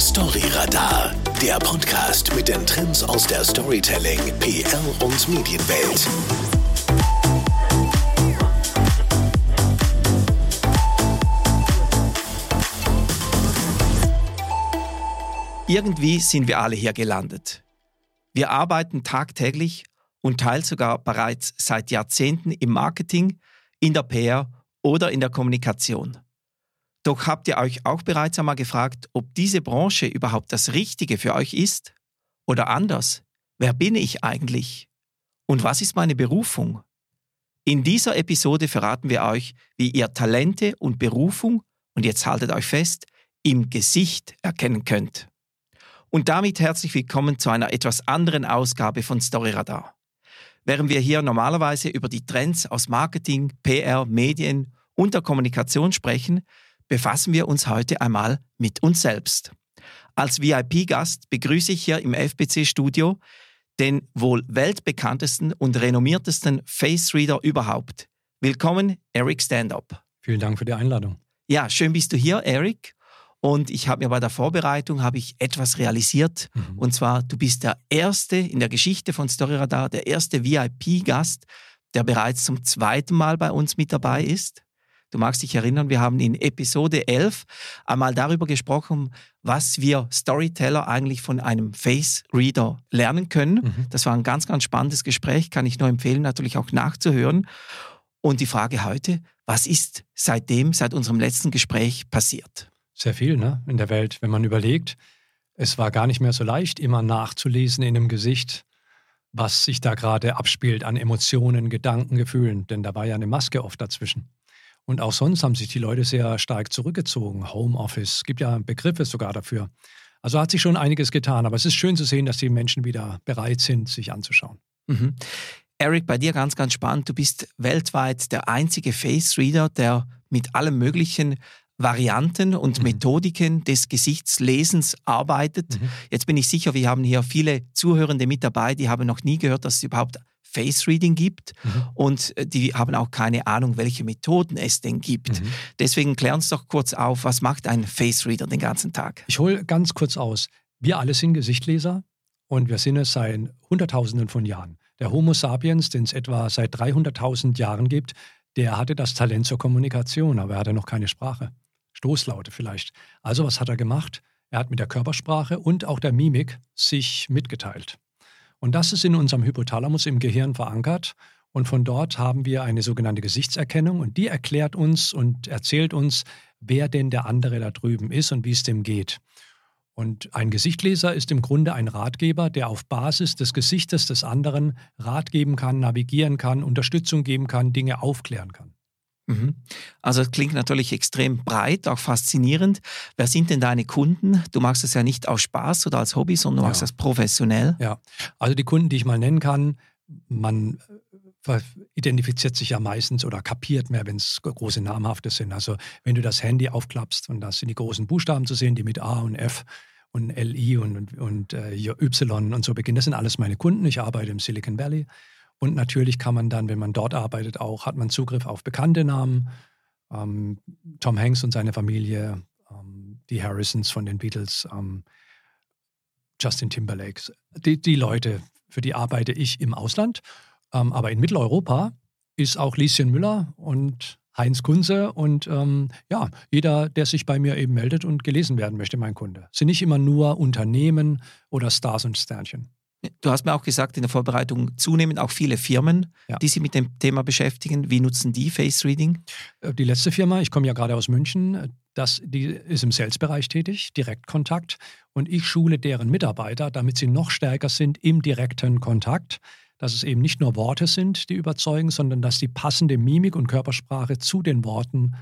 Storyradar, der Podcast mit den Trends aus der Storytelling, PR und Medienwelt. Irgendwie sind wir alle hier gelandet. Wir arbeiten tagtäglich und teils sogar bereits seit Jahrzehnten im Marketing, in der PR oder in der Kommunikation. Doch habt ihr euch auch bereits einmal gefragt, ob diese Branche überhaupt das Richtige für euch ist? Oder anders, wer bin ich eigentlich? Und was ist meine Berufung? In dieser Episode verraten wir euch, wie ihr Talente und Berufung, und jetzt haltet euch fest, im Gesicht erkennen könnt. Und damit herzlich willkommen zu einer etwas anderen Ausgabe von Storyradar. Während wir hier normalerweise über die Trends aus Marketing, PR, Medien und der Kommunikation sprechen, befassen wir uns heute einmal mit uns selbst. Als VIP-Gast begrüße ich hier im FBC-Studio den wohl weltbekanntesten und renommiertesten Face-Reader überhaupt. Willkommen, Eric Standup. Vielen Dank für die Einladung. Ja, schön bist du hier, Eric. Und ich habe mir bei der Vorbereitung habe ich etwas realisiert. Mhm. Und zwar, du bist der erste in der Geschichte von Storyradar, der erste VIP-Gast, der bereits zum zweiten Mal bei uns mit dabei ist. Du magst dich erinnern, wir haben in Episode 11 einmal darüber gesprochen, was wir Storyteller eigentlich von einem Face Reader lernen können. Mhm. Das war ein ganz, ganz spannendes Gespräch, kann ich nur empfehlen, natürlich auch nachzuhören. Und die Frage heute, was ist seitdem, seit unserem letzten Gespräch passiert? Sehr viel ne? in der Welt, wenn man überlegt. Es war gar nicht mehr so leicht, immer nachzulesen in dem Gesicht, was sich da gerade abspielt an Emotionen, Gedanken, Gefühlen. Denn da war ja eine Maske oft dazwischen. Und auch sonst haben sich die Leute sehr stark zurückgezogen. Homeoffice, es gibt ja Begriffe sogar dafür. Also hat sich schon einiges getan, aber es ist schön zu sehen, dass die Menschen wieder bereit sind, sich anzuschauen. Mhm. Eric, bei dir ganz, ganz spannend. Du bist weltweit der einzige Face Reader, der mit allem möglichen Varianten und mhm. Methodiken des Gesichtslesens arbeitet. Mhm. Jetzt bin ich sicher, wir haben hier viele Zuhörende mit dabei, die haben noch nie gehört, dass es überhaupt Face Reading gibt mhm. und äh, die haben auch keine Ahnung, welche Methoden es denn gibt. Mhm. Deswegen klär uns doch kurz auf, was macht ein Face Reader den ganzen Tag? Ich hole ganz kurz aus. Wir alle sind Gesichtleser und wir sind es seit Hunderttausenden von Jahren. Der Homo sapiens, den es etwa seit 300.000 Jahren gibt, der hatte das Talent zur Kommunikation, aber er hatte noch keine Sprache. Stoßlaute vielleicht. Also was hat er gemacht? Er hat mit der Körpersprache und auch der Mimik sich mitgeteilt. Und das ist in unserem Hypothalamus im Gehirn verankert. Und von dort haben wir eine sogenannte Gesichtserkennung und die erklärt uns und erzählt uns, wer denn der andere da drüben ist und wie es dem geht. Und ein Gesichtleser ist im Grunde ein Ratgeber, der auf Basis des Gesichtes des anderen Rat geben kann, navigieren kann, Unterstützung geben kann, Dinge aufklären kann. Mhm. Also es klingt natürlich extrem breit, auch faszinierend. Wer sind denn deine Kunden? Du machst das ja nicht aus Spaß oder als Hobby, sondern du machst das professionell. Ja, also die Kunden, die ich mal nennen kann, man äh, identifiziert sich ja meistens oder kapiert mehr, wenn es große namhafte sind. Also wenn du das Handy aufklappst und da sind die großen Buchstaben zu sehen, die mit A und F und LI und, und, und äh, Y und so beginnen. Das sind alles meine Kunden. Ich arbeite im Silicon Valley und natürlich kann man dann, wenn man dort arbeitet, auch, hat man Zugriff auf bekannte Namen. Ähm, Tom Hanks und seine Familie, ähm, die Harrisons von den Beatles, ähm, Justin Timberlake. Die, die, Leute, für die arbeite ich im Ausland. Ähm, aber in Mitteleuropa ist auch Lieschen Müller und Heinz Kunze und ähm, ja, jeder, der sich bei mir eben meldet und gelesen werden möchte, mein Kunde. Es sind nicht immer nur Unternehmen oder Stars und Sternchen. Du hast mir auch gesagt in der Vorbereitung zunehmend auch viele Firmen, ja. die sich mit dem Thema beschäftigen. Wie nutzen die Face Reading? Äh, die letzte Firma, ich komme ja gerade aus München, das, die ist im Sales-Bereich tätig, Direktkontakt. Und ich schule deren Mitarbeiter, damit sie noch stärker sind im direkten Kontakt. Dass es eben nicht nur Worte sind, die überzeugen, sondern dass die passende Mimik und Körpersprache zu den Worten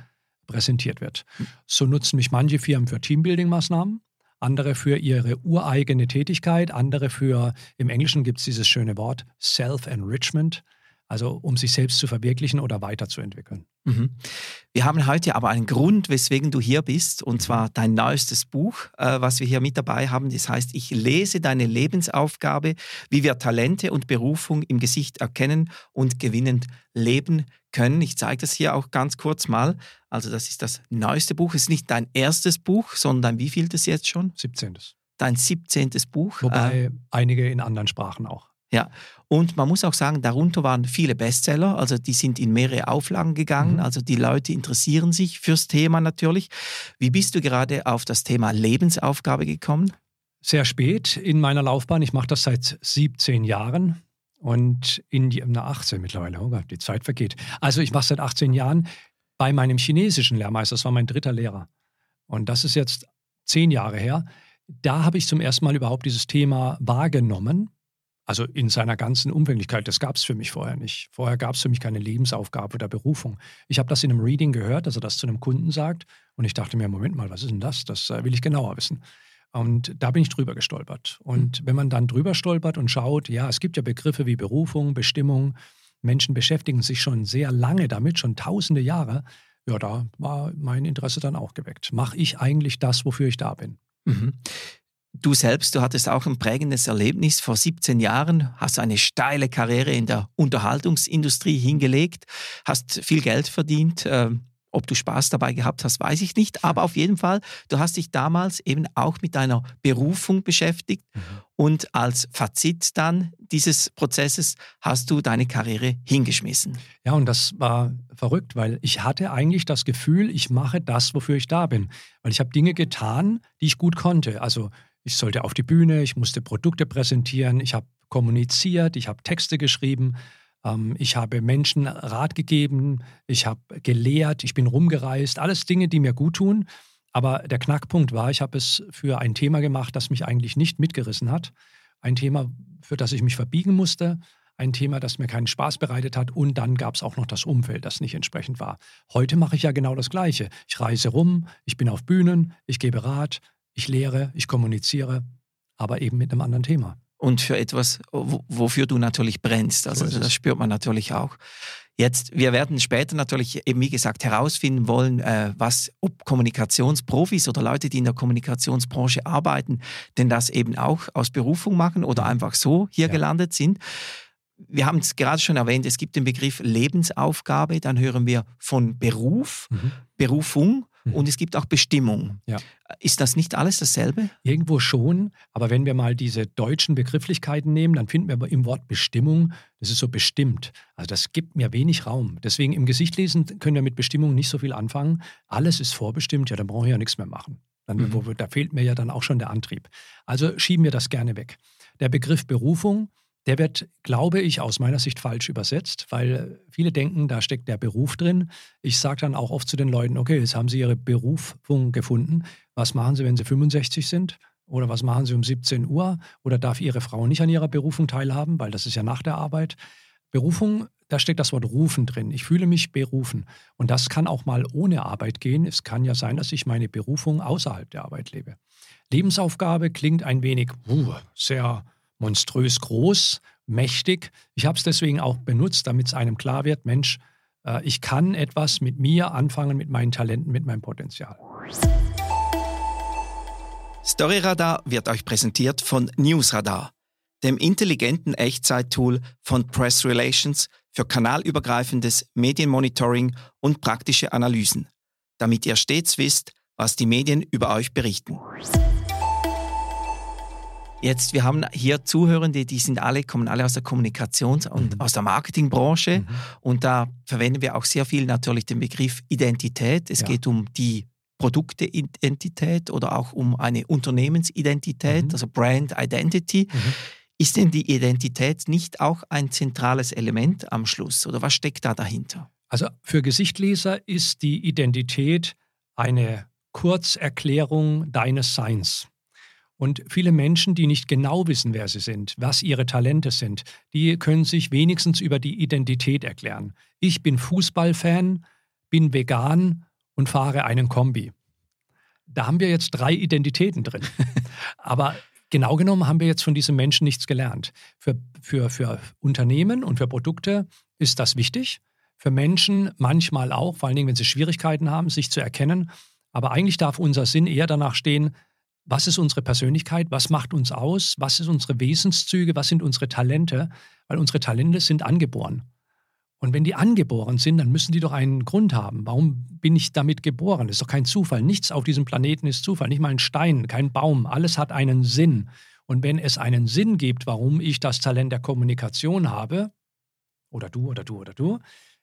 präsentiert wird. Hm. So nutzen mich manche Firmen für Teambuilding-Maßnahmen andere für ihre ureigene Tätigkeit, andere für, im Englischen gibt es dieses schöne Wort, Self-Enrichment. Also um sich selbst zu verwirklichen oder weiterzuentwickeln. Mhm. Wir haben heute aber einen Grund, weswegen du hier bist, und zwar dein neuestes Buch, äh, was wir hier mit dabei haben. Das heißt, ich lese deine Lebensaufgabe, wie wir Talente und Berufung im Gesicht erkennen und gewinnend leben können. Ich zeige das hier auch ganz kurz mal. Also das ist das neueste Buch. Es ist nicht dein erstes Buch, sondern wie viel das jetzt schon? 17. Dein 17. Buch. Wobei äh, einige in anderen Sprachen auch. Ja, und man muss auch sagen, darunter waren viele Bestseller, also die sind in mehrere Auflagen gegangen, mhm. also die Leute interessieren sich fürs Thema natürlich. Wie bist du gerade auf das Thema Lebensaufgabe gekommen? Sehr spät in meiner Laufbahn. Ich mache das seit 17 Jahren und in die, na 18 mittlerweile, oh Gott, die Zeit vergeht. Also ich mache seit 18 Jahren bei meinem chinesischen Lehrmeister, das war mein dritter Lehrer. Und das ist jetzt zehn Jahre her. Da habe ich zum ersten Mal überhaupt dieses Thema wahrgenommen also in seiner ganzen Umfänglichkeit, das gab es für mich vorher nicht. Vorher gab es für mich keine Lebensaufgabe oder Berufung. Ich habe das in einem Reading gehört, dass er das zu einem Kunden sagt. Und ich dachte mir, Moment mal, was ist denn das? Das äh, will ich genauer wissen. Und da bin ich drüber gestolpert. Und hm. wenn man dann drüber stolpert und schaut, ja, es gibt ja Begriffe wie Berufung, Bestimmung. Menschen beschäftigen sich schon sehr lange damit, schon tausende Jahre. Ja, da war mein Interesse dann auch geweckt. Mache ich eigentlich das, wofür ich da bin? Mhm. Du selbst, du hattest auch ein prägendes Erlebnis. Vor 17 Jahren hast du eine steile Karriere in der Unterhaltungsindustrie hingelegt, hast viel Geld verdient. Ähm, ob du Spaß dabei gehabt hast, weiß ich nicht. Aber auf jeden Fall, du hast dich damals eben auch mit deiner Berufung beschäftigt. Mhm. Und als Fazit dann dieses Prozesses hast du deine Karriere hingeschmissen. Ja, und das war verrückt, weil ich hatte eigentlich das Gefühl, ich mache das, wofür ich da bin. Weil ich habe Dinge getan, die ich gut konnte. Also ich sollte auf die Bühne, ich musste Produkte präsentieren, ich habe kommuniziert, ich habe Texte geschrieben, ähm, ich habe Menschen Rat gegeben, ich habe gelehrt, ich bin rumgereist, alles Dinge, die mir gut tun. Aber der Knackpunkt war, ich habe es für ein Thema gemacht, das mich eigentlich nicht mitgerissen hat. Ein Thema, für das ich mich verbiegen musste. Ein Thema, das mir keinen Spaß bereitet hat. Und dann gab es auch noch das Umfeld, das nicht entsprechend war. Heute mache ich ja genau das Gleiche. Ich reise rum, ich bin auf Bühnen, ich gebe Rat, ich lehre, ich kommuniziere, aber eben mit einem anderen Thema. Und für etwas, wofür du natürlich brennst. Also so das spürt man natürlich auch. Jetzt, wir werden später natürlich eben, wie gesagt, herausfinden wollen, äh, was, ob Kommunikationsprofis oder Leute, die in der Kommunikationsbranche arbeiten, denn das eben auch aus Berufung machen oder mhm. einfach so hier ja. gelandet sind. Wir haben es gerade schon erwähnt, es gibt den Begriff Lebensaufgabe, dann hören wir von Beruf, mhm. Berufung Mhm. Und es gibt auch Bestimmung. Ja. Ist das nicht alles dasselbe? Irgendwo schon, aber wenn wir mal diese deutschen Begrifflichkeiten nehmen, dann finden wir im Wort Bestimmung, das ist so bestimmt. Also das gibt mir wenig Raum. Deswegen im Gesicht lesen können wir mit Bestimmung nicht so viel anfangen. Alles ist vorbestimmt, ja, dann brauche ich ja nichts mehr machen. Dann, mhm. wo, da fehlt mir ja dann auch schon der Antrieb. Also schieben wir das gerne weg. Der Begriff Berufung, der wird, glaube ich, aus meiner Sicht falsch übersetzt, weil viele denken, da steckt der Beruf drin. Ich sage dann auch oft zu den Leuten, okay, jetzt haben Sie Ihre Berufung gefunden. Was machen Sie, wenn Sie 65 sind? Oder was machen Sie um 17 Uhr? Oder darf Ihre Frau nicht an ihrer Berufung teilhaben, weil das ist ja nach der Arbeit? Berufung, da steckt das Wort rufen drin. Ich fühle mich berufen. Und das kann auch mal ohne Arbeit gehen. Es kann ja sein, dass ich meine Berufung außerhalb der Arbeit lebe. Lebensaufgabe klingt ein wenig uh, sehr monströs groß, mächtig. Ich habe es deswegen auch benutzt, damit es einem klar wird, Mensch, äh, ich kann etwas mit mir anfangen, mit meinen Talenten, mit meinem Potenzial. Storyradar wird euch präsentiert von Newsradar, dem intelligenten Echtzeit-Tool von Press Relations für kanalübergreifendes Medienmonitoring und praktische Analysen, damit ihr stets wisst, was die Medien über euch berichten. Jetzt, wir haben hier Zuhörende, die sind alle, kommen alle aus der Kommunikations- und mhm. aus der Marketingbranche. Mhm. Und da verwenden wir auch sehr viel natürlich den Begriff Identität. Es ja. geht um die Produkteidentität oder auch um eine Unternehmensidentität, mhm. also Brand Identity. Mhm. Ist denn die Identität nicht auch ein zentrales Element am Schluss oder was steckt da dahinter? Also für Gesichtleser ist die Identität eine Kurzerklärung deines Seins. Und viele Menschen, die nicht genau wissen, wer sie sind, was ihre Talente sind, die können sich wenigstens über die Identität erklären. Ich bin Fußballfan, bin vegan und fahre einen Kombi. Da haben wir jetzt drei Identitäten drin. Aber Genau genommen haben wir jetzt von diesem Menschen nichts gelernt. Für, für, für Unternehmen und für Produkte ist das wichtig. Für Menschen manchmal auch, vor allen Dingen, wenn sie Schwierigkeiten haben, sich zu erkennen. Aber eigentlich darf unser Sinn eher danach stehen, was ist unsere Persönlichkeit, was macht uns aus, was sind unsere Wesenszüge, was sind unsere Talente, weil unsere Talente sind angeboren. Und wenn die angeboren sind, dann müssen die doch einen Grund haben. Warum bin ich damit geboren? Das ist doch kein Zufall. Nichts auf diesem Planeten ist Zufall. Nicht mal ein Stein, kein Baum. Alles hat einen Sinn. Und wenn es einen Sinn gibt, warum ich das Talent der Kommunikation habe, oder du, oder du, oder du,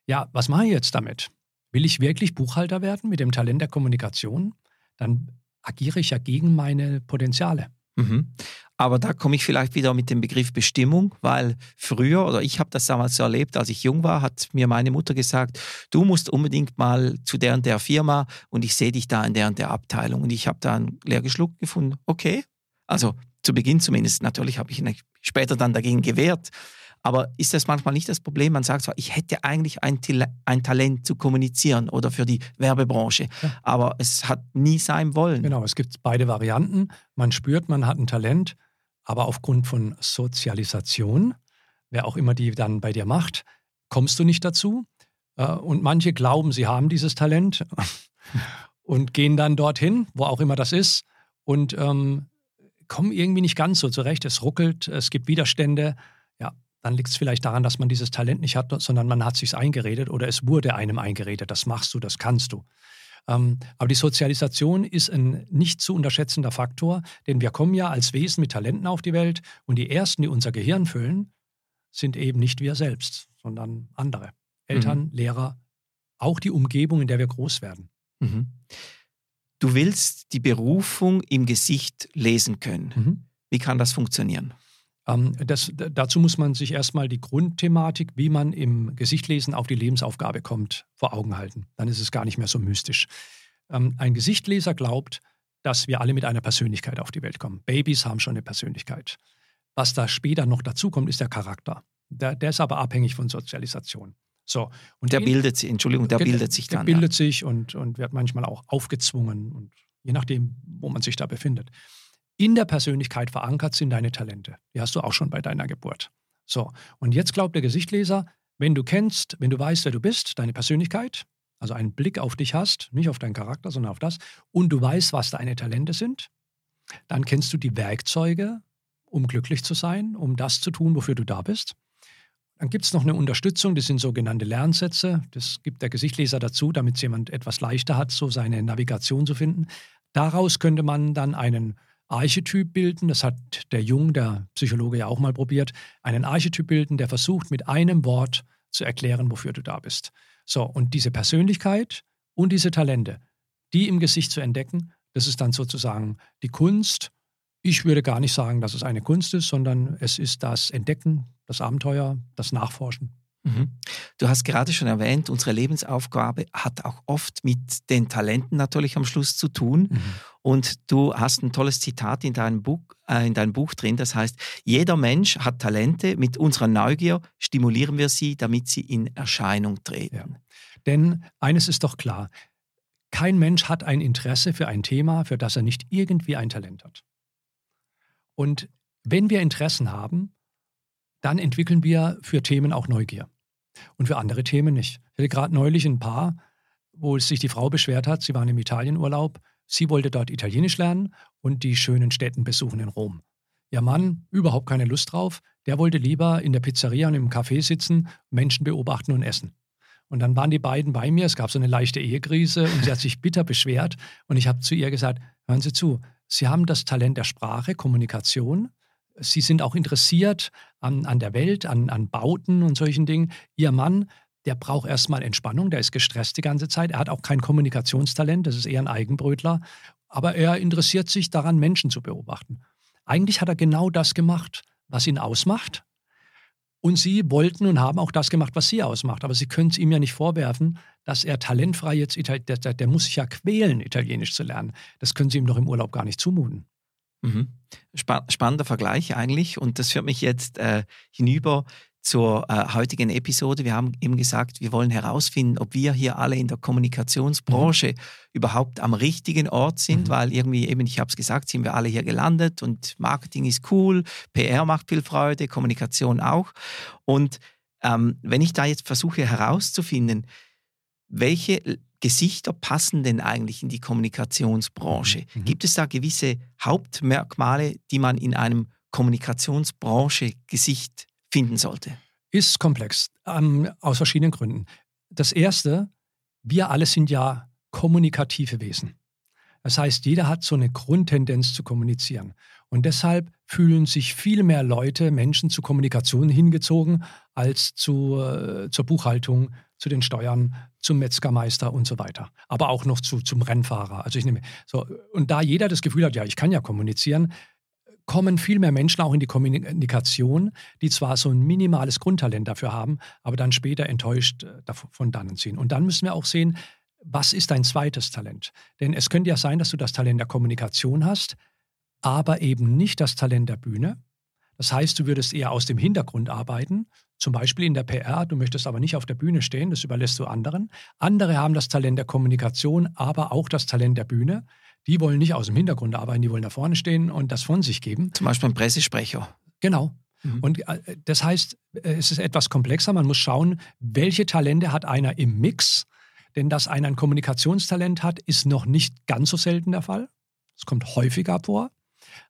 ja, was mache ich jetzt damit? Will ich wirklich Buchhalter werden mit dem Talent der Kommunikation? Dann agiere ich ja gegen meine Potenziale. Mhm. Aber da komme ich vielleicht wieder mit dem Begriff Bestimmung, weil früher, oder ich habe das damals so erlebt, als ich jung war, hat mir meine Mutter gesagt, du musst unbedingt mal zu der und der Firma und ich sehe dich da in der und der Abteilung. Und ich habe da einen Lehrgeschluck gefunden, okay. Also zu Beginn zumindest, natürlich habe ich später dann dagegen gewehrt. Aber ist das manchmal nicht das Problem? Man sagt zwar, ich hätte eigentlich ein, ein Talent zu kommunizieren oder für die Werbebranche, ja. aber es hat nie sein wollen. Genau, es gibt beide Varianten. Man spürt, man hat ein Talent, aber aufgrund von Sozialisation, wer auch immer die dann bei dir macht, kommst du nicht dazu. Äh, und manche glauben, sie haben dieses Talent und gehen dann dorthin, wo auch immer das ist, und ähm, kommen irgendwie nicht ganz so zurecht. Es ruckelt, es gibt Widerstände dann liegt es vielleicht daran, dass man dieses Talent nicht hat, sondern man hat sich eingeredet oder es wurde einem eingeredet. Das machst du, das kannst du. Ähm, aber die Sozialisation ist ein nicht zu unterschätzender Faktor, denn wir kommen ja als Wesen mit Talenten auf die Welt und die ersten, die unser Gehirn füllen, sind eben nicht wir selbst, sondern andere. Eltern, mhm. Lehrer, auch die Umgebung, in der wir groß werden. Mhm. Du willst die Berufung im Gesicht lesen können. Mhm. Wie kann das funktionieren? Ähm, das, dazu muss man sich erstmal die Grundthematik, wie man im Gesichtlesen auf die Lebensaufgabe kommt, vor Augen halten. Dann ist es gar nicht mehr so mystisch. Ähm, ein Gesichtleser glaubt, dass wir alle mit einer Persönlichkeit auf die Welt kommen. Babys haben schon eine Persönlichkeit. Was da später noch dazukommt, ist der Charakter. Der, der ist aber abhängig von Sozialisation. So, und der den, bildet sich, Entschuldigung, der bildet sich dann. Der bildet ja. sich und, und wird manchmal auch aufgezwungen und je nachdem, wo man sich da befindet in der Persönlichkeit verankert sind deine Talente. Die hast du auch schon bei deiner Geburt. So, und jetzt glaubt der Gesichtleser, wenn du kennst, wenn du weißt, wer du bist, deine Persönlichkeit, also einen Blick auf dich hast, nicht auf deinen Charakter, sondern auf das, und du weißt, was deine Talente sind, dann kennst du die Werkzeuge, um glücklich zu sein, um das zu tun, wofür du da bist. Dann gibt es noch eine Unterstützung, das sind sogenannte Lernsätze. Das gibt der Gesichtleser dazu, damit jemand etwas leichter hat, so seine Navigation zu finden. Daraus könnte man dann einen Archetyp bilden, das hat der Jung, der Psychologe, ja auch mal probiert, einen Archetyp bilden, der versucht, mit einem Wort zu erklären, wofür du da bist. So, und diese Persönlichkeit und diese Talente, die im Gesicht zu entdecken, das ist dann sozusagen die Kunst. Ich würde gar nicht sagen, dass es eine Kunst ist, sondern es ist das Entdecken, das Abenteuer, das Nachforschen. Mhm. Du hast gerade schon erwähnt, unsere Lebensaufgabe hat auch oft mit den Talenten natürlich am Schluss zu tun. Mhm. Und du hast ein tolles Zitat in deinem, Buch, äh, in deinem Buch drin, das heißt, jeder Mensch hat Talente, mit unserer Neugier stimulieren wir sie, damit sie in Erscheinung treten. Ja. Denn eines ist doch klar, kein Mensch hat ein Interesse für ein Thema, für das er nicht irgendwie ein Talent hat. Und wenn wir Interessen haben, dann entwickeln wir für Themen auch Neugier und für andere Themen nicht. Ich hatte gerade neulich ein Paar, wo sich die Frau beschwert hat, sie waren im Italienurlaub, sie wollte dort Italienisch lernen und die schönen Städten besuchen in Rom. Ihr Mann, überhaupt keine Lust drauf, der wollte lieber in der Pizzeria und im Café sitzen, Menschen beobachten und essen. Und dann waren die beiden bei mir, es gab so eine leichte Ehekrise und sie hat sich bitter beschwert und ich habe zu ihr gesagt, hören Sie zu, Sie haben das Talent der Sprache, Kommunikation, Sie sind auch interessiert an, an der Welt, an, an Bauten und solchen Dingen. Ihr Mann, der braucht erstmal Entspannung, der ist gestresst die ganze Zeit. Er hat auch kein Kommunikationstalent, das ist eher ein Eigenbrötler. Aber er interessiert sich daran, Menschen zu beobachten. Eigentlich hat er genau das gemacht, was ihn ausmacht. Und sie wollten und haben auch das gemacht, was sie ausmacht. Aber sie können es ihm ja nicht vorwerfen, dass er talentfrei jetzt, der, der, der muss sich ja quälen, Italienisch zu lernen. Das können sie ihm doch im Urlaub gar nicht zumuten. Mhm. spannender Vergleich eigentlich. Und das führt mich jetzt äh, hinüber zur äh, heutigen Episode. Wir haben eben gesagt, wir wollen herausfinden, ob wir hier alle in der Kommunikationsbranche mhm. überhaupt am richtigen Ort sind, mhm. weil irgendwie eben, ich habe es gesagt, sind wir alle hier gelandet und Marketing ist cool, PR macht viel Freude, Kommunikation auch. Und ähm, wenn ich da jetzt versuche herauszufinden, welche Gesichter passen denn eigentlich in die Kommunikationsbranche? Mhm. Gibt es da gewisse Hauptmerkmale, die man in einem Kommunikationsbranche-Gesicht finden sollte? Ist komplex, ähm, aus verschiedenen Gründen. Das erste, wir alle sind ja kommunikative Wesen. Das heißt, jeder hat so eine Grundtendenz zu kommunizieren. Und deshalb fühlen sich viel mehr Leute, Menschen zu Kommunikation hingezogen als zu, äh, zur Buchhaltung, zu den Steuern, zum Metzgermeister und so weiter. Aber auch noch zu, zum Rennfahrer. Also ich nehme so und da jeder das Gefühl hat, ja, ich kann ja kommunizieren, kommen viel mehr Menschen auch in die Kommunikation, die zwar so ein minimales Grundtalent dafür haben, aber dann später enttäuscht äh, von dannen ziehen. Und dann müssen wir auch sehen, was ist dein zweites Talent? Denn es könnte ja sein, dass du das Talent der Kommunikation hast, aber eben nicht das Talent der Bühne. Das heißt, du würdest eher aus dem Hintergrund arbeiten, zum Beispiel in der PR, du möchtest aber nicht auf der Bühne stehen, das überlässt du anderen. Andere haben das Talent der Kommunikation, aber auch das Talent der Bühne. Die wollen nicht aus dem Hintergrund arbeiten, die wollen da vorne stehen und das von sich geben. Zum Beispiel ein Pressesprecher. Genau. Mhm. Und äh, das heißt, es ist etwas komplexer. Man muss schauen, welche Talente hat einer im Mix. Denn dass einer ein Kommunikationstalent hat, ist noch nicht ganz so selten der Fall. Es kommt häufiger vor.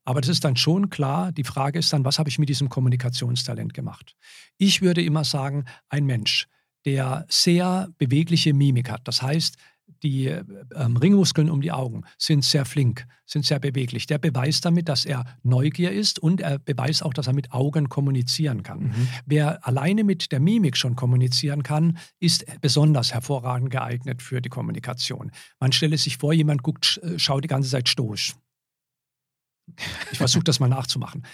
Aber das ist dann schon klar. Die Frage ist dann, was habe ich mit diesem Kommunikationstalent gemacht? Ich würde immer sagen, ein Mensch, der sehr bewegliche Mimik hat. Das heißt, die ähm, Ringmuskeln um die Augen sind sehr flink, sind sehr beweglich. Der beweist damit, dass er Neugier ist und er beweist auch, dass er mit Augen kommunizieren kann. Mhm. Wer alleine mit der Mimik schon kommunizieren kann, ist besonders hervorragend geeignet für die Kommunikation. Man stelle sich vor, jemand guckt, äh, schaut die ganze Zeit stoisch. Ich versuche das mal nachzumachen.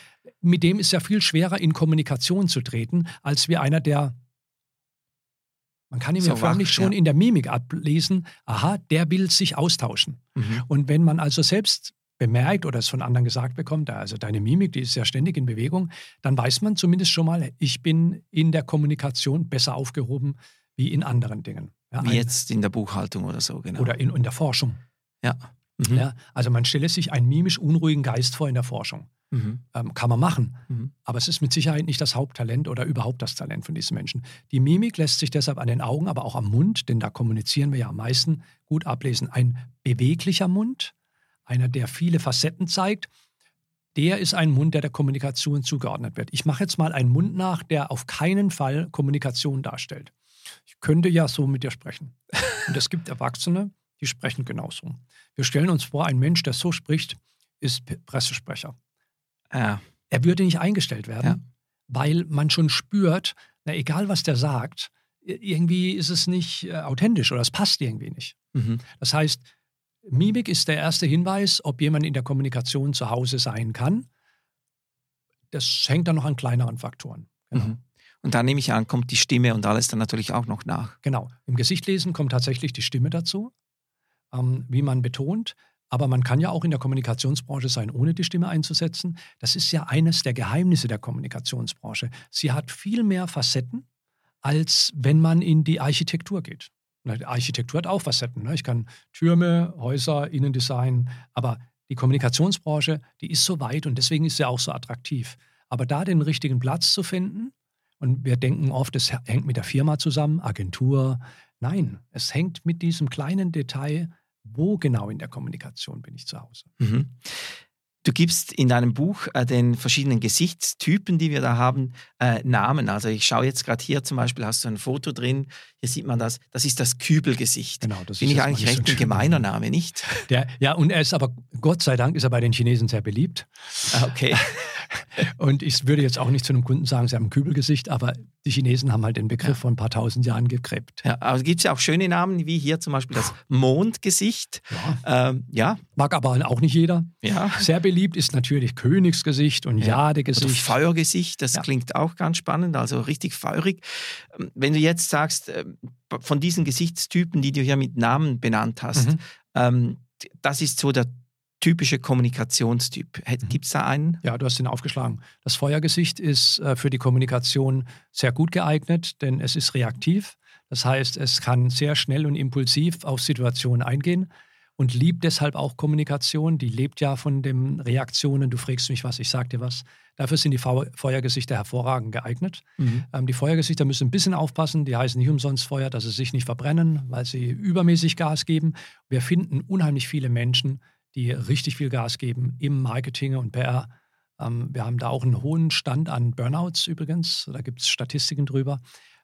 Mit dem ist ja viel schwerer in Kommunikation zu treten, als wie einer, der man kann ihm so ja förmlich wach, schon ja. in der Mimik ablesen, aha, der will sich austauschen. Mhm. Und wenn man also selbst bemerkt oder es von anderen gesagt bekommt, also deine Mimik, die ist ja ständig in Bewegung, dann weiß man zumindest schon mal, ich bin in der Kommunikation besser aufgehoben wie in anderen Dingen. Ja, wie jetzt in der Buchhaltung oder so, genau. Oder in, in der Forschung. Ja. Mhm. ja. Also man stelle sich einen mimisch unruhigen Geist vor in der Forschung. Mhm. Ähm, kann man machen. Mhm. Aber es ist mit Sicherheit nicht das Haupttalent oder überhaupt das Talent von diesen Menschen. Die Mimik lässt sich deshalb an den Augen, aber auch am Mund, denn da kommunizieren wir ja am meisten, gut ablesen. Ein beweglicher Mund, einer, der viele Facetten zeigt, der ist ein Mund, der der Kommunikation zugeordnet wird. Ich mache jetzt mal einen Mund nach, der auf keinen Fall Kommunikation darstellt. Ich könnte ja so mit dir sprechen. Und es gibt Erwachsene, die sprechen genauso. Wir stellen uns vor, ein Mensch, der so spricht, ist Pressesprecher. Ja. Er würde nicht eingestellt werden, ja. weil man schon spürt, na, egal was der sagt, irgendwie ist es nicht äh, authentisch oder es passt irgendwie nicht. Mhm. Das heißt, Mimik ist der erste Hinweis, ob jemand in der Kommunikation zu Hause sein kann. Das hängt dann noch an kleineren Faktoren. Genau. Mhm. Und dann nehme ich an, kommt die Stimme und alles dann natürlich auch noch nach. Genau. Im Gesichtlesen kommt tatsächlich die Stimme dazu, ähm, wie man betont. Aber man kann ja auch in der Kommunikationsbranche sein, ohne die Stimme einzusetzen. Das ist ja eines der Geheimnisse der Kommunikationsbranche. Sie hat viel mehr Facetten, als wenn man in die Architektur geht. Die Architektur hat auch Facetten. Ne? Ich kann Türme, Häuser, Innendesign, aber die Kommunikationsbranche, die ist so weit und deswegen ist sie auch so attraktiv. Aber da den richtigen Platz zu finden, und wir denken oft, es hängt mit der Firma zusammen, Agentur. Nein, es hängt mit diesem kleinen Detail wo genau in der Kommunikation bin ich zu Hause? Mhm. Du gibst in deinem Buch äh, den verschiedenen Gesichtstypen, die wir da haben, äh, Namen. Also ich schaue jetzt gerade hier zum Beispiel, hast du ein Foto drin, hier sieht man das, das ist das Kübelgesicht. Genau, das Finde ich eigentlich recht ein gemeiner Name, nicht? Der, ja, und er ist aber, Gott sei Dank, ist er bei den Chinesen sehr beliebt. Ah, okay. Und ich würde jetzt auch nicht zu einem Kunden sagen, sie haben ein Kübelgesicht, aber die Chinesen haben halt den Begriff ja. vor ein paar tausend Jahren gekrept. Ja, aber gibt es ja auch schöne Namen, wie hier zum Beispiel das Mondgesicht. Ja. Ähm, ja. Mag aber auch nicht jeder. Ja. Sehr beliebt ist natürlich Königsgesicht und ja. Jadegesicht. Oder Feuergesicht, das ja. klingt auch ganz spannend, also richtig feurig. Ähm, wenn du jetzt sagst, ähm, von diesen Gesichtstypen, die du hier mit Namen benannt hast, mhm. ähm, das ist so der typische Kommunikationstyp? Gibt es da einen? Ja, du hast ihn aufgeschlagen. Das Feuergesicht ist äh, für die Kommunikation sehr gut geeignet, denn es ist reaktiv. Das heißt, es kann sehr schnell und impulsiv auf Situationen eingehen und liebt deshalb auch Kommunikation. Die lebt ja von den Reaktionen. Du fragst mich was, ich sag dir was. Dafür sind die Feuergesichter hervorragend geeignet. Mhm. Ähm, die Feuergesichter müssen ein bisschen aufpassen. Die heißen nicht umsonst Feuer, dass sie sich nicht verbrennen, weil sie übermäßig Gas geben. Wir finden unheimlich viele Menschen, die richtig viel Gas geben im Marketing und PR. Ähm, wir haben da auch einen hohen Stand an Burnouts übrigens. Da gibt es Statistiken drüber.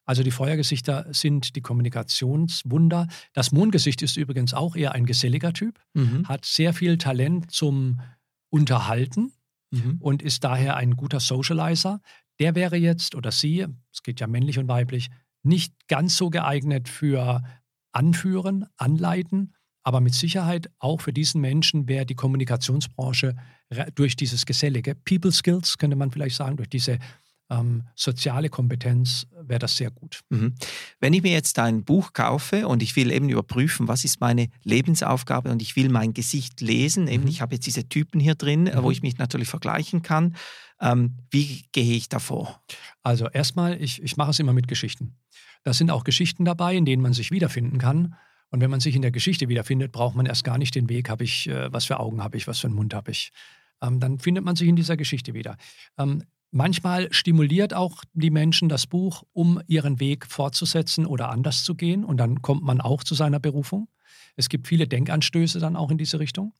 Also die Feuergesichter sind die Kommunikationswunder. Das Mondgesicht ist übrigens auch eher ein geselliger Typ, mhm. hat sehr viel Talent zum Unterhalten mhm. und ist daher ein guter Socializer. Der wäre jetzt oder sie, es geht ja männlich und weiblich, nicht ganz so geeignet für Anführen, Anleiten, aber mit Sicherheit auch für diesen Menschen wäre die Kommunikationsbranche durch dieses Gesellige, People Skills könnte man vielleicht sagen, durch diese ähm, soziale Kompetenz wäre das sehr gut. Mhm. Wenn ich mir jetzt ein Buch kaufe und ich will eben überprüfen, was ist meine Lebensaufgabe und ich will mein Gesicht lesen, eben mhm. ich habe jetzt diese Typen hier drin, mhm. wo ich mich natürlich vergleichen kann, ähm, wie gehe ich davor? Also erstmal, ich, ich mache es immer mit Geschichten. Da sind auch Geschichten dabei, in denen man sich wiederfinden kann. Und wenn man sich in der Geschichte wiederfindet, braucht man erst gar nicht den Weg, habe ich, äh, was für Augen habe ich, was für einen Mund habe ich. Ähm, dann findet man sich in dieser Geschichte wieder. Ähm, Manchmal stimuliert auch die Menschen das Buch, um ihren Weg fortzusetzen oder anders zu gehen. Und dann kommt man auch zu seiner Berufung. Es gibt viele Denkanstöße dann auch in diese Richtung.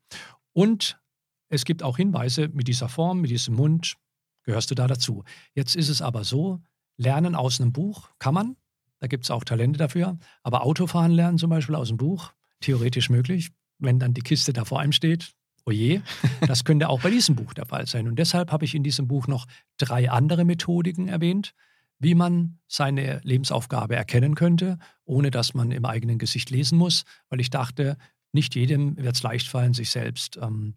Und es gibt auch Hinweise mit dieser Form, mit diesem Mund, gehörst du da dazu. Jetzt ist es aber so, Lernen aus einem Buch kann man, da gibt es auch Talente dafür, aber Autofahren lernen zum Beispiel aus einem Buch, theoretisch möglich, wenn dann die Kiste da vor einem steht, oje, das könnte auch bei diesem Buch der Fall sein. Und deshalb habe ich in diesem Buch noch drei andere Methodiken erwähnt, wie man seine Lebensaufgabe erkennen könnte, ohne dass man im eigenen Gesicht lesen muss, weil ich dachte, nicht jedem wird es leicht fallen, sich selbst ähm,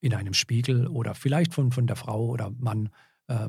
in einem Spiegel oder vielleicht von, von der Frau oder Mann äh,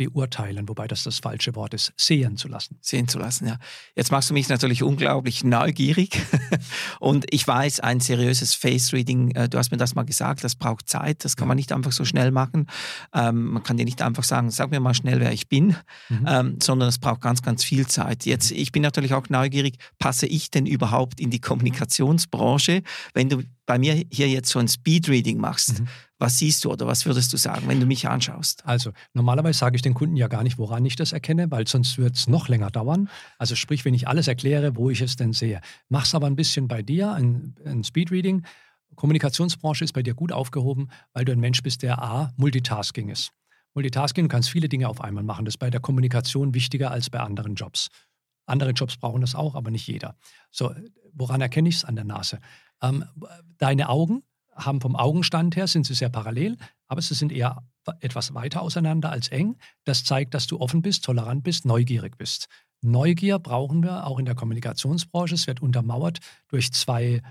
beurteilen, wobei das das falsche Wort ist, sehen zu lassen. Sehen zu lassen, ja. Jetzt machst du mich natürlich unglaublich neugierig und ich weiß, ein seriöses Face-Reading, äh, du hast mir das mal gesagt, das braucht Zeit, das kann man nicht einfach so schnell machen. Ähm, man kann dir nicht einfach sagen, sag mir mal schnell, wer ich bin, mhm. ähm, sondern es braucht ganz, ganz viel Zeit. Jetzt, ich bin natürlich auch neugierig, passe ich denn überhaupt in die Kommunikationsbranche, wenn du bei mir hier jetzt so ein Speedreading machst, mhm. Was siehst du oder was würdest du sagen, wenn du mich anschaust? Also normalerweise sage ich den Kunden ja gar nicht, woran ich das erkenne, weil sonst wird es noch länger dauern. Also sprich, wenn ich alles erkläre, wo ich es denn sehe. Mach's aber ein bisschen bei dir, ein, ein Speedreading. Kommunikationsbranche ist bei dir gut aufgehoben, weil du ein Mensch bist, der A, Multitasking ist. Multitasking, du kannst viele Dinge auf einmal machen. Das ist bei der Kommunikation wichtiger als bei anderen Jobs. Andere Jobs brauchen das auch, aber nicht jeder. So, woran erkenne ich es? An der Nase. Ähm, deine Augen haben vom Augenstand her, sind sie sehr parallel, aber sie sind eher etwas weiter auseinander als eng. Das zeigt, dass du offen bist, tolerant bist, neugierig bist. Neugier brauchen wir auch in der Kommunikationsbranche. Es wird untermauert durch zwei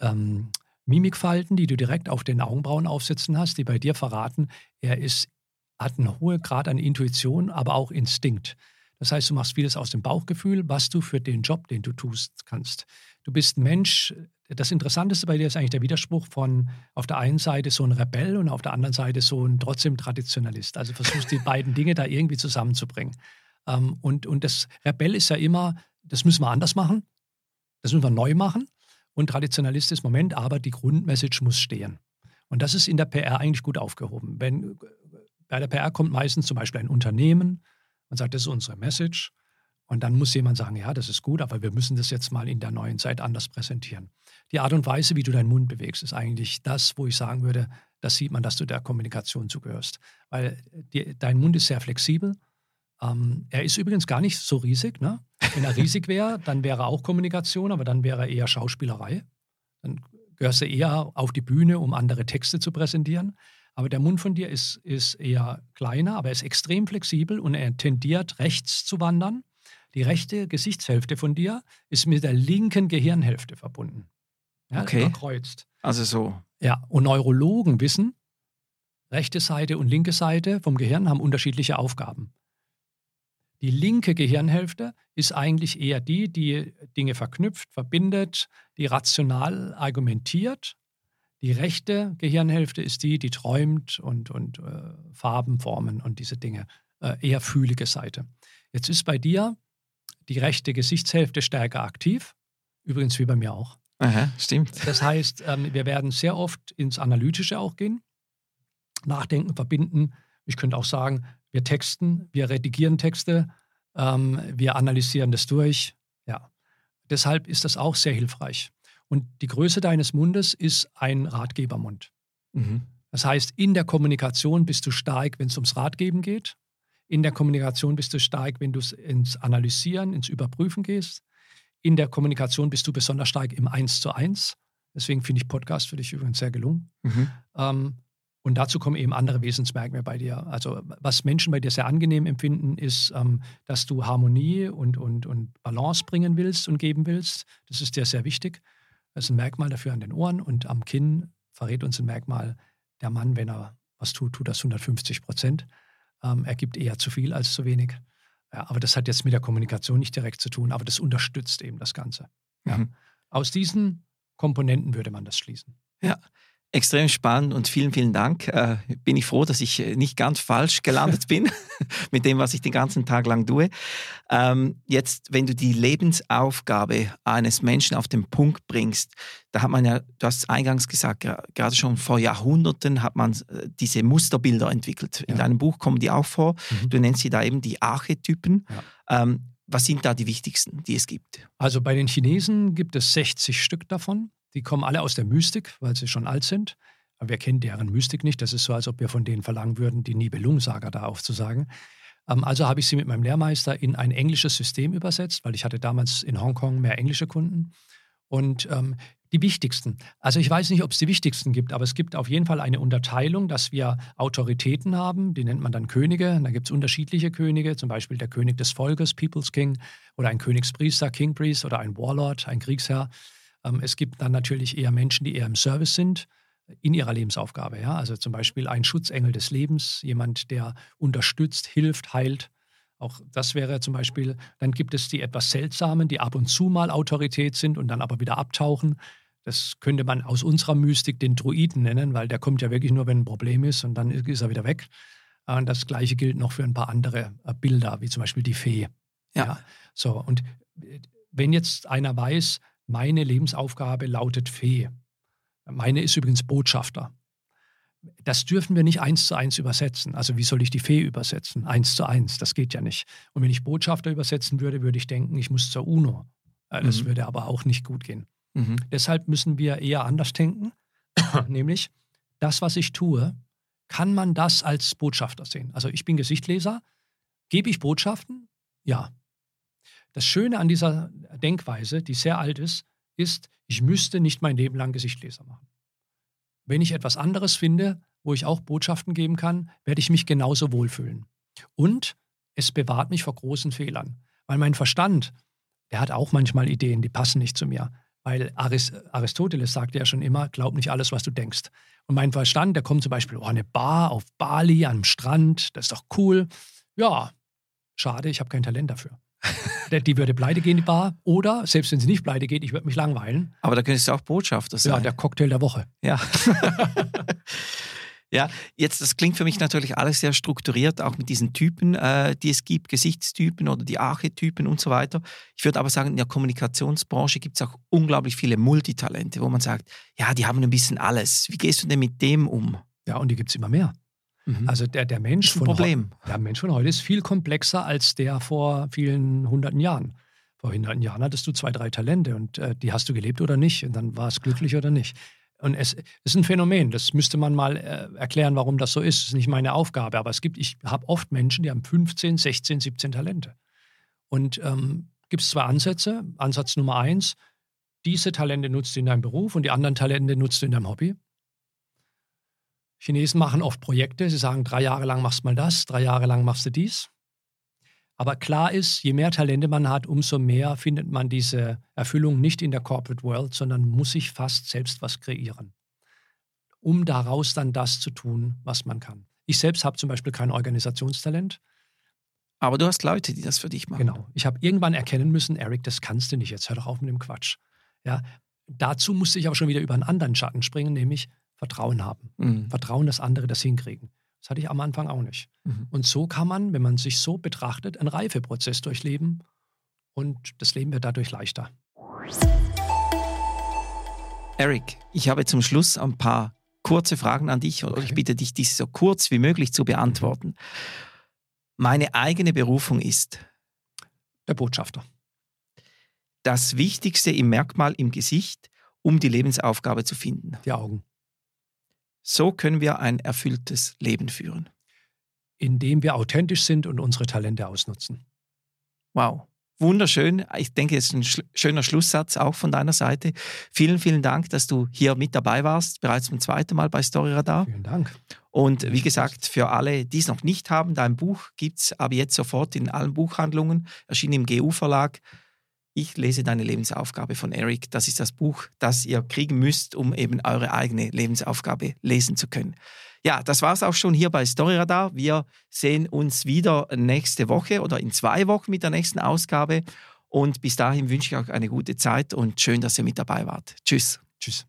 ähm, Mimikfalten, die du direkt auf den Augenbrauen aufsitzen hast, die bei dir verraten, er ist, hat einen hohen Grad an Intuition, aber auch Instinkt. Das heißt, du machst vieles aus dem Bauchgefühl, was du für den Job, den du tust, kannst. Du bist ein Mensch, das Interessanteste bei dir ist eigentlich der Widerspruch von auf der einen Seite so ein Rebell und auf der anderen Seite so ein trotzdem Traditionalist. Also versuchst die beiden Dinge da irgendwie zusammenzubringen. Ähm, und, und das Rebell ist ja immer, das müssen wir anders machen, das müssen wir neu machen. Und Traditionalist ist Moment, aber die Grundmessage muss stehen. Und das ist in der PR eigentlich gut aufgehoben. Wenn, bei der PR kommt meistens zum Beispiel ein Unternehmen und sagt, das ist unsere Message. Und dann muss jemand sagen, ja, das ist gut, aber wir müssen das jetzt mal in der neuen Zeit anders präsentieren. Die Art und Weise, wie du deinen Mund bewegst, ist eigentlich das, wo ich sagen würde, das sieht man, dass du der Kommunikation zugehörst. Weil die, dein Mund ist sehr flexibel. Ähm, er ist übrigens gar nicht so riesig. Ne? Wenn er riesig wäre, dann wäre auch Kommunikation, aber dann wäre er eher Schauspielerei. Dann gehörst du eher auf die Bühne, um andere Texte zu präsentieren. Aber der Mund von dir ist, ist eher kleiner, aber er ist extrem flexibel und er tendiert rechts zu wandern die rechte Gesichtshälfte von dir ist mit der linken Gehirnhälfte verbunden. Ja, okay. Überkreuzt. Also so. Ja, und Neurologen wissen, rechte Seite und linke Seite vom Gehirn haben unterschiedliche Aufgaben. Die linke Gehirnhälfte ist eigentlich eher die, die Dinge verknüpft, verbindet, die rational argumentiert. Die rechte Gehirnhälfte ist die, die träumt und, und äh, Farben, Formen und diese Dinge. Äh, eher fühlige Seite. Jetzt ist bei dir die rechte Gesichtshälfte stärker aktiv. Übrigens wie bei mir auch. Aha, stimmt. Das heißt, ähm, wir werden sehr oft ins Analytische auch gehen, nachdenken, verbinden. Ich könnte auch sagen, wir texten, wir redigieren Texte, ähm, wir analysieren das durch. Ja, deshalb ist das auch sehr hilfreich. Und die Größe deines Mundes ist ein Ratgebermund. Mhm. Das heißt, in der Kommunikation bist du stark, wenn es ums Ratgeben geht. In der Kommunikation bist du stark, wenn du ins Analysieren, ins Überprüfen gehst. In der Kommunikation bist du besonders stark im Eins zu eins. Deswegen finde ich Podcast für dich übrigens sehr gelungen. Mhm. Ähm, und dazu kommen eben andere Wesensmerkmale bei dir. Also was Menschen bei dir sehr angenehm empfinden, ist, ähm, dass du Harmonie und, und, und Balance bringen willst und geben willst. Das ist dir sehr wichtig. Das ist ein Merkmal dafür an den Ohren und am Kinn verrät uns ein Merkmal, der Mann, wenn er was tut, tut das 150 Prozent. Ähm, er gibt eher zu viel als zu wenig. Ja, aber das hat jetzt mit der Kommunikation nicht direkt zu tun, aber das unterstützt eben das Ganze. Ja. Mhm. Aus diesen Komponenten würde man das schließen. Ja, Extrem spannend und vielen, vielen Dank. Äh, bin ich froh, dass ich nicht ganz falsch gelandet bin mit dem, was ich den ganzen Tag lang tue. Ähm, jetzt, wenn du die Lebensaufgabe eines Menschen auf den Punkt bringst, da hat man ja, du hast es eingangs gesagt, gerade schon vor Jahrhunderten hat man äh, diese Musterbilder entwickelt. In ja. deinem Buch kommen die auch vor. Mhm. Du nennst sie da eben die Archetypen. Ja. Ähm, was sind da die wichtigsten, die es gibt? Also bei den Chinesen gibt es 60 Stück davon. Die kommen alle aus der Mystik, weil sie schon alt sind. Aber wir kennen deren Mystik nicht. Das ist so, als ob wir von denen verlangen würden, die Nibelungensaga da aufzusagen. Ähm, also habe ich sie mit meinem Lehrmeister in ein englisches System übersetzt, weil ich hatte damals in Hongkong mehr englische Kunden. Und ähm, die wichtigsten. Also ich weiß nicht, ob es die wichtigsten gibt, aber es gibt auf jeden Fall eine Unterteilung, dass wir Autoritäten haben, die nennt man dann Könige. Und da gibt es unterschiedliche Könige, zum Beispiel der König des Volkes, People's King, oder ein Königspriester, King Priest, oder ein Warlord, ein Kriegsherr. Ähm, es gibt dann natürlich eher Menschen, die eher im Service sind in ihrer Lebensaufgabe. Ja? Also zum Beispiel ein Schutzengel des Lebens, jemand, der unterstützt, hilft, heilt. Auch das wäre zum Beispiel, dann gibt es die etwas seltsamen, die ab und zu mal Autorität sind und dann aber wieder abtauchen. Das könnte man aus unserer Mystik den Druiden nennen, weil der kommt ja wirklich nur, wenn ein Problem ist und dann ist er wieder weg. Und das Gleiche gilt noch für ein paar andere äh, Bilder, wie zum Beispiel die Fee. Ja. ja. So, und äh, wenn jetzt einer weiß, meine Lebensaufgabe lautet Fee. Meine ist übrigens Botschafter. Das dürfen wir nicht eins zu eins übersetzen. Also wie soll ich die Fee übersetzen? Eins zu eins, das geht ja nicht. Und wenn ich Botschafter übersetzen würde, würde ich denken, ich muss zur UNO. Äh, das mhm. würde aber auch nicht gut gehen. Mhm. Deshalb müssen wir eher anders denken, nämlich das, was ich tue, kann man das als Botschafter sehen. Also ich bin Gesichtleser. Gebe ich Botschaften? Ja. Das Schöne an dieser Denkweise, die sehr alt ist, ist, ich müsste nicht mein Leben lang Gesichtleser machen. Wenn ich etwas anderes finde, wo ich auch Botschaften geben kann, werde ich mich genauso wohlfühlen. Und es bewahrt mich vor großen Fehlern. Weil mein Verstand, der hat auch manchmal Ideen, die passen nicht zu mir. Weil Aristoteles sagte ja schon immer, glaub nicht alles, was du denkst. Und mein Verstand, der kommt zum Beispiel, oh, eine Bar auf Bali am Strand, das ist doch cool. Ja, schade, ich habe kein Talent dafür. Die würde pleite gehen, die Bar. Oder, selbst wenn sie nicht pleite geht, ich würde mich langweilen. Aber da könntest du auch Botschafter sein. Ja, der Cocktail der Woche. Ja. ja, jetzt, das klingt für mich natürlich alles sehr strukturiert, auch mit diesen Typen, äh, die es gibt, Gesichtstypen oder die Archetypen und so weiter. Ich würde aber sagen, in der Kommunikationsbranche gibt es auch unglaublich viele Multitalente, wo man sagt, ja, die haben ein bisschen alles. Wie gehst du denn mit dem um? Ja, und die gibt es immer mehr. Mhm. Also der, der, Mensch von Problem. der Mensch von heute ist viel komplexer als der vor vielen hunderten Jahren. Vor hunderten Jahren hattest du zwei, drei Talente und äh, die hast du gelebt oder nicht. Und dann war es glücklich oder nicht. Und es ist ein Phänomen. Das müsste man mal äh, erklären, warum das so ist. Das ist nicht meine Aufgabe. Aber es gibt, ich habe oft Menschen, die haben 15, 16, 17 Talente. Und ähm, gibt es zwei Ansätze. Ansatz Nummer eins, diese Talente nutzt du in deinem Beruf und die anderen Talente nutzt du in deinem Hobby. Chinesen machen oft Projekte. Sie sagen, drei Jahre lang machst du mal das, drei Jahre lang machst du dies. Aber klar ist, je mehr Talente man hat, umso mehr findet man diese Erfüllung nicht in der Corporate World, sondern muss sich fast selbst was kreieren, um daraus dann das zu tun, was man kann. Ich selbst habe zum Beispiel kein Organisationstalent. Aber du hast Leute, die das für dich machen. Genau. Ich habe irgendwann erkennen müssen, Eric, das kannst du nicht. Jetzt hör doch auf mit dem Quatsch. Ja, dazu musste ich aber schon wieder über einen anderen Schatten springen, nämlich Vertrauen haben. Mhm. Vertrauen, dass andere das hinkriegen. Das hatte ich am Anfang auch nicht. Mhm. Und so kann man, wenn man sich so betrachtet, einen Reifeprozess durchleben und das Leben wird dadurch leichter. Eric, ich habe zum Schluss ein paar kurze Fragen an dich und Okay. ich bitte dich, dies so kurz wie möglich zu beantworten. Meine eigene Berufung ist Der Botschafter. das wichtigste im Merkmal im Gesicht, um die Lebensaufgabe zu finden. Die Augen. So können wir ein erfülltes Leben führen. Indem wir authentisch sind und unsere Talente ausnutzen. Wow. Wunderschön. Ich denke, es ist ein schöner Schlusssatz auch von deiner Seite. Vielen, vielen Dank, dass du hier mit dabei warst, bereits zum zweiten Mal bei Storyradar. Vielen Dank. Und wie gesagt, für alle, die es noch nicht haben, dein Buch gibt es aber jetzt sofort in allen Buchhandlungen, erschienen im GU-Verlag. Ich lese deine Lebensaufgabe von Eric. Das ist das Buch, das ihr kriegen müsst, um eben eure eigene Lebensaufgabe lesen zu können. Ja, das war es auch schon hier bei Storyradar. Wir sehen uns wieder nächste Woche oder in zwei Wochen mit der nächsten Ausgabe. Und bis dahin wünsche ich euch eine gute Zeit und schön, dass ihr mit dabei wart. Tschüss. Tschüss.